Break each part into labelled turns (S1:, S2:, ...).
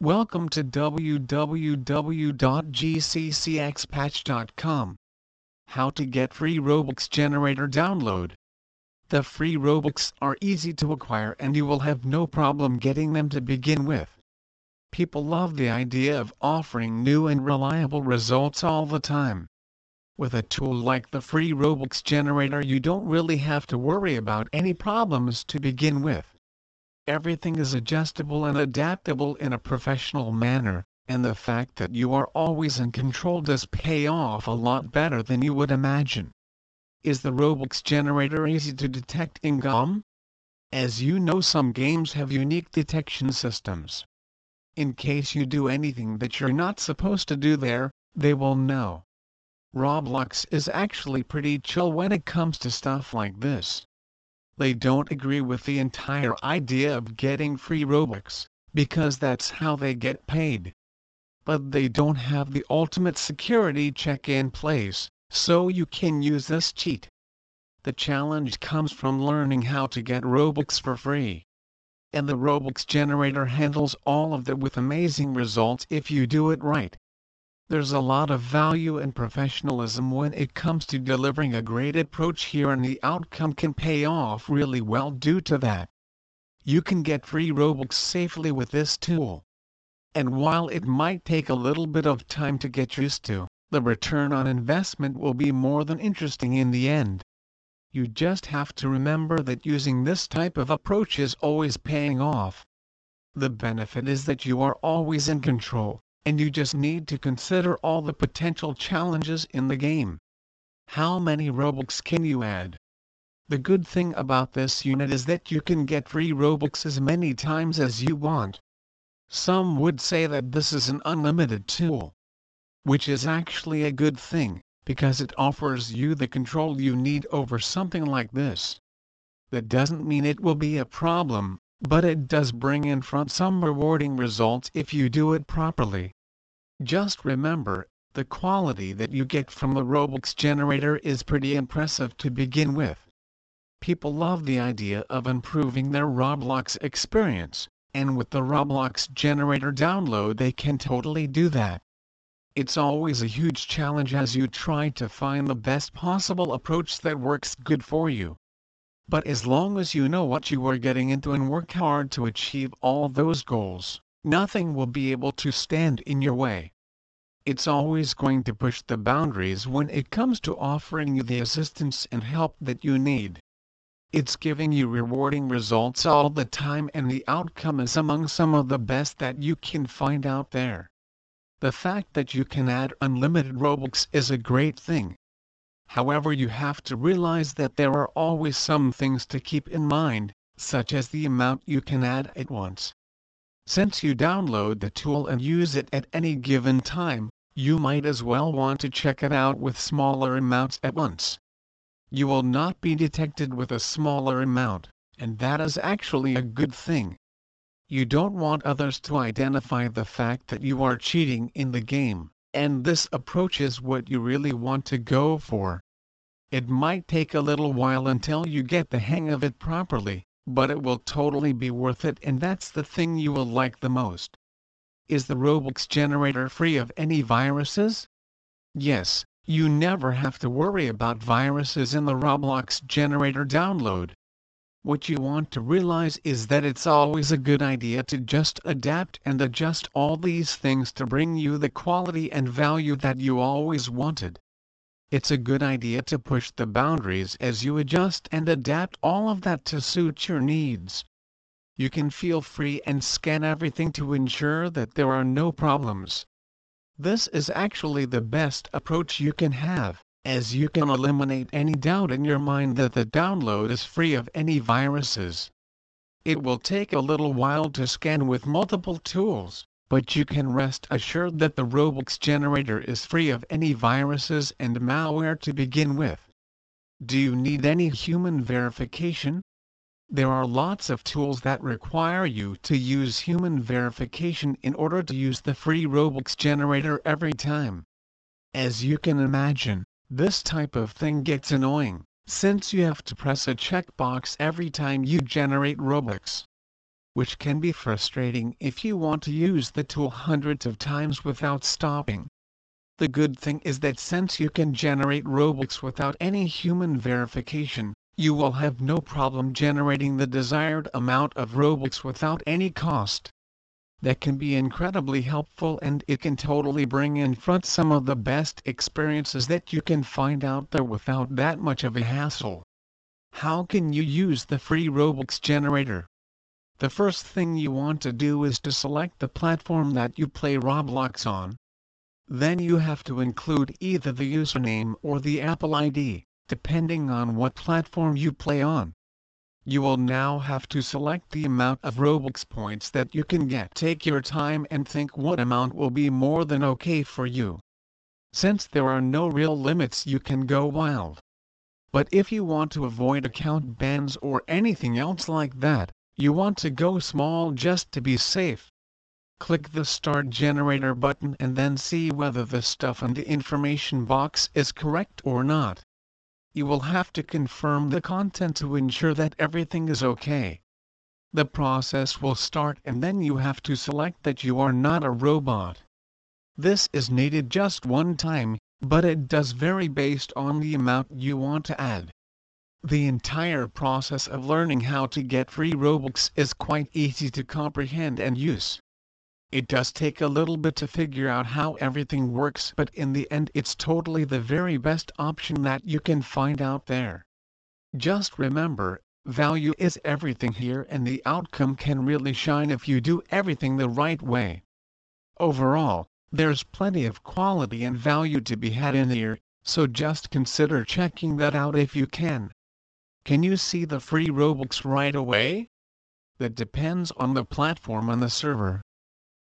S1: Welcome to www.gccxpatch.com. How to get free Robux generator download. The free Robux are easy to acquire and you will have no problem getting them to begin with. People love the idea of offering new and reliable results all the time. With a tool like the free Robux generator you don't really have to worry about any problems to begin with everything is adjustable and adaptable in a professional manner, and the fact that you are always in control does pay off a lot better than you would imagine. Is the Robux generator easy to detect in GOM? As you know some games have unique detection systems. In case you do anything that you're not supposed to do there, they will know. Roblox is actually pretty chill when it comes to stuff like this. They don't agree with the entire idea of getting free Robux, because that's how they get paid. But they don't have the ultimate security check in place, so you can use this cheat. The challenge comes from learning how to get Robux for free. And the Robux generator handles all of that with amazing results if you do it right. There's a lot of value and professionalism when it comes to delivering a great approach here and the outcome can pay off really well due to that. You can get free Robux safely with this tool. And while it might take a little bit of time to get used to, the return on investment will be more than interesting in the end. You just have to remember that using this type of approach is always paying off. The benefit is that you are always in control and you just need to consider all the potential challenges in the game. How many Robux can you add? The good thing about this unit is that you can get free Robux as many times as you want. Some would say that this is an unlimited tool. Which is actually a good thing, because it offers you the control you need over something like this. That doesn't mean it will be a problem, but it does bring in front some rewarding results if you do it properly. Just remember, the quality that you get from the Robux generator is pretty impressive to begin with. People love the idea of improving their Roblox experience, and with the Roblox generator download they can totally do that. It's always a huge challenge as you try to find the best possible approach that works good for you. But as long as you know what you are getting into and work hard to achieve all those goals, nothing will be able to stand in your way. It's always going to push the boundaries when it comes to offering you the assistance and help that you need. It's giving you rewarding results all the time and the outcome is among some of the best that you can find out there. The fact that you can add unlimited Robux is a great thing. However you have to realize that there are always some things to keep in mind, such as the amount you can add at once. Since you download the tool and use it at any given time, you might as well want to check it out with smaller amounts at once. You will not be detected with a smaller amount, and that is actually a good thing. You don't want others to identify the fact that you are cheating in the game, and this approach is what you really want to go for. It might take a little while until you get the hang of it properly, but it will totally be worth it and that's the thing you will like the most. Is the Robux generator free of any viruses? Yes, you never have to worry about viruses in the Roblox generator download. What you want to realize is that it's always a good idea to just adapt and adjust all these things to bring you the quality and value that you always wanted. It's a good idea to push the boundaries as you adjust and adapt all of that to suit your needs. You can feel free and scan everything to ensure that there are no problems. This is actually the best approach you can have, as you can eliminate any doubt in your mind that the download is free of any viruses. It will take a little while to scan with multiple tools, but you can rest assured that the Robux generator is free of any viruses and malware to begin with. Do you need any human verification? There are lots of tools that require you to use human verification in order to use the free Robux generator every time. As you can imagine, this type of thing gets annoying, since you have to press a checkbox every time you generate Robux. Which can be frustrating if you want to use the tool hundreds of times without stopping. The good thing is that since you can generate Robux without any human verification, you will have no problem generating the desired amount of Robux without any cost that can be incredibly helpful and it can totally bring in front some of the best experiences that you can find out there without that much of a hassle. How can you use the free Robux generator? The first thing you want to do is to select the platform that you play Roblox on. Then you have to include either the username or the Apple ID, depending on what platform you play on. You will now have to select the amount of Robux points that you can get. Take your time and think what amount will be more than okay for you. Since there are no real limits you can go wild. But if you want to avoid account bans or anything else like that, you want to go small just to be safe. Click the Start Generator button and then see whether the stuff in the information box is correct or not you will have to confirm the content to ensure that everything is okay. The process will start and then you have to select that you are not a robot. This is needed just one time, but it does vary based on the amount you want to add. The entire process of learning how to get free Robux is quite easy to comprehend and use. It does take a little bit to figure out how everything works but in the end it's totally the very best option that you can find out there. Just remember, value is everything here and the outcome can really shine if you do everything the right way. Overall, there's plenty of quality and value to be had in here, so just consider checking that out if you can. Can you see the free Robux right away? That depends on the platform and the server.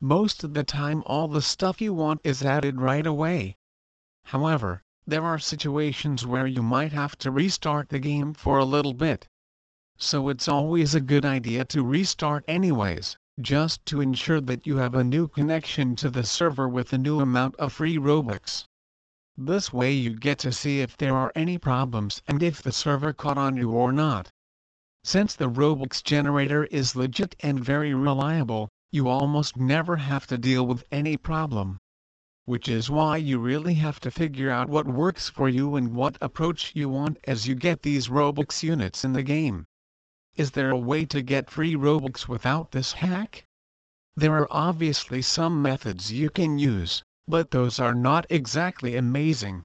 S1: Most of the time all the stuff you want is added right away. However, there are situations where you might have to restart the game for a little bit. So it's always a good idea to restart anyways, just to ensure that you have a new connection to the server with a new amount of free Robux. This way you get to see if there are any problems and if the server caught on you or not. Since the Robux generator is legit and very reliable, you almost never have to deal with any problem. Which is why you really have to figure out what works for you and what approach you want as you get these Robux units in the game. Is there a way to get free Robux without this hack? There are obviously some methods you can use, but those are not exactly amazing.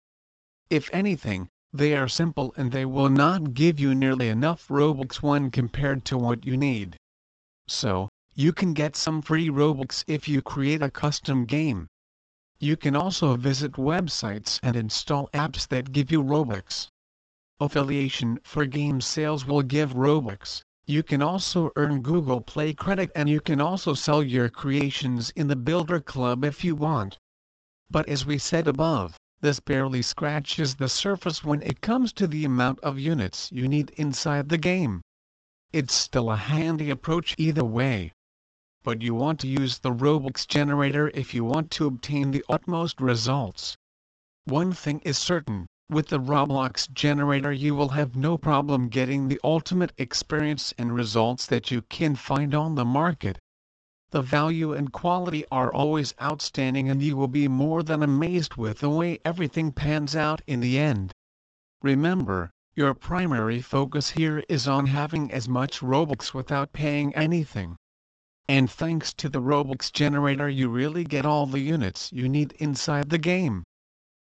S1: If anything, they are simple and they will not give you nearly enough Robux when compared to what you need. So, you can get some free Robux if you create a custom game. You can also visit websites and install apps that give you Robux. Affiliation for game sales will give Robux. You can also earn Google Play credit and you can also sell your creations in the Builder Club if you want. But as we said above, this barely scratches the surface when it comes to the amount of units you need inside the game. It's still a handy approach either way but you want to use the Robux generator if you want to obtain the utmost results. One thing is certain, with the Roblox generator you will have no problem getting the ultimate experience and results that you can find on the market. The value and quality are always outstanding and you will be more than amazed with the way everything pans out in the end. Remember, your primary focus here is on having as much Robux without paying anything. And thanks to the Robux generator you really get all the units you need inside the game.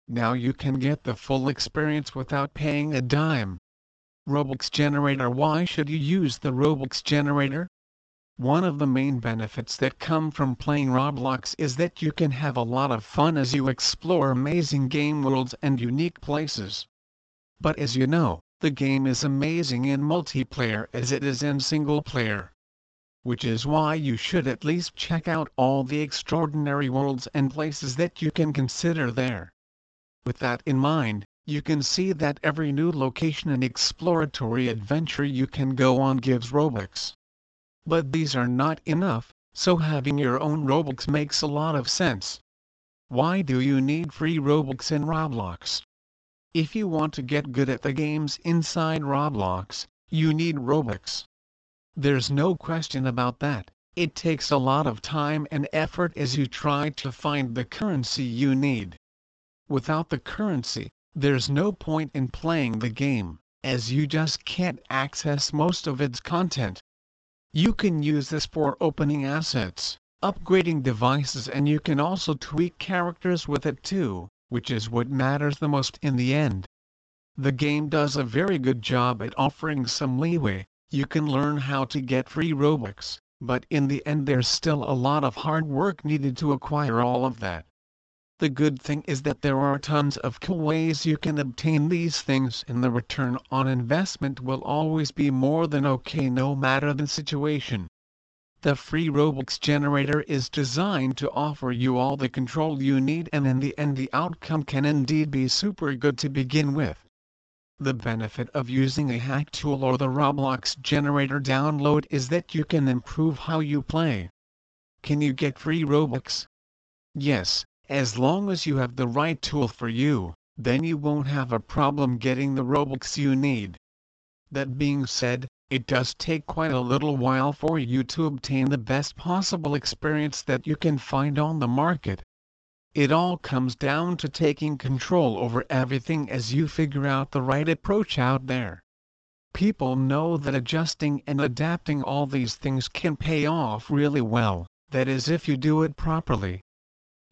S1: Now you can get the full experience without paying a dime. Robux generator Why should you use the Robux generator? One of the main benefits that come from playing Roblox is that you can have a lot of fun as you explore amazing game worlds and unique places. But as you know, the game is amazing in multiplayer as it is in single player which is why you should at least check out all the extraordinary worlds and places that you can consider there. With that in mind, you can see that every new location and exploratory adventure you can go on gives Robux. But these are not enough, so having your own Robux makes a lot of sense. Why do you need free Robux in Roblox? If you want to get good at the games inside Roblox, you need Robux. There's no question about that, it takes a lot of time and effort as you try to find the currency you need. Without the currency, there's no point in playing the game, as you just can't access most of its content. You can use this for opening assets, upgrading devices and you can also tweak characters with it too, which is what matters the most in the end. The game does a very good job at offering some leeway, you can learn how to get free Robux, but in the end there's still a lot of hard work needed to acquire all of that. The good thing is that there are tons of cool ways you can obtain these things and the return on investment will always be more than okay no matter the situation. The free Robux generator is designed to offer you all the control you need and in the end the outcome can indeed be super good to begin with. The benefit of using a hack tool or the Roblox generator download is that you can improve how you play. Can you get free Robux? Yes, as long as you have the right tool for you, then you won't have a problem getting the Robux you need. That being said, it does take quite a little while for you to obtain the best possible experience that you can find on the market. It all comes down to taking control over everything as you figure out the right approach out there. People know that adjusting and adapting all these things can pay off really well, that is if you do it properly.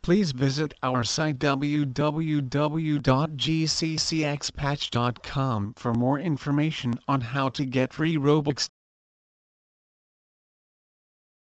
S1: Please visit our site www.gccxpatch.com for more information on how to get free Robux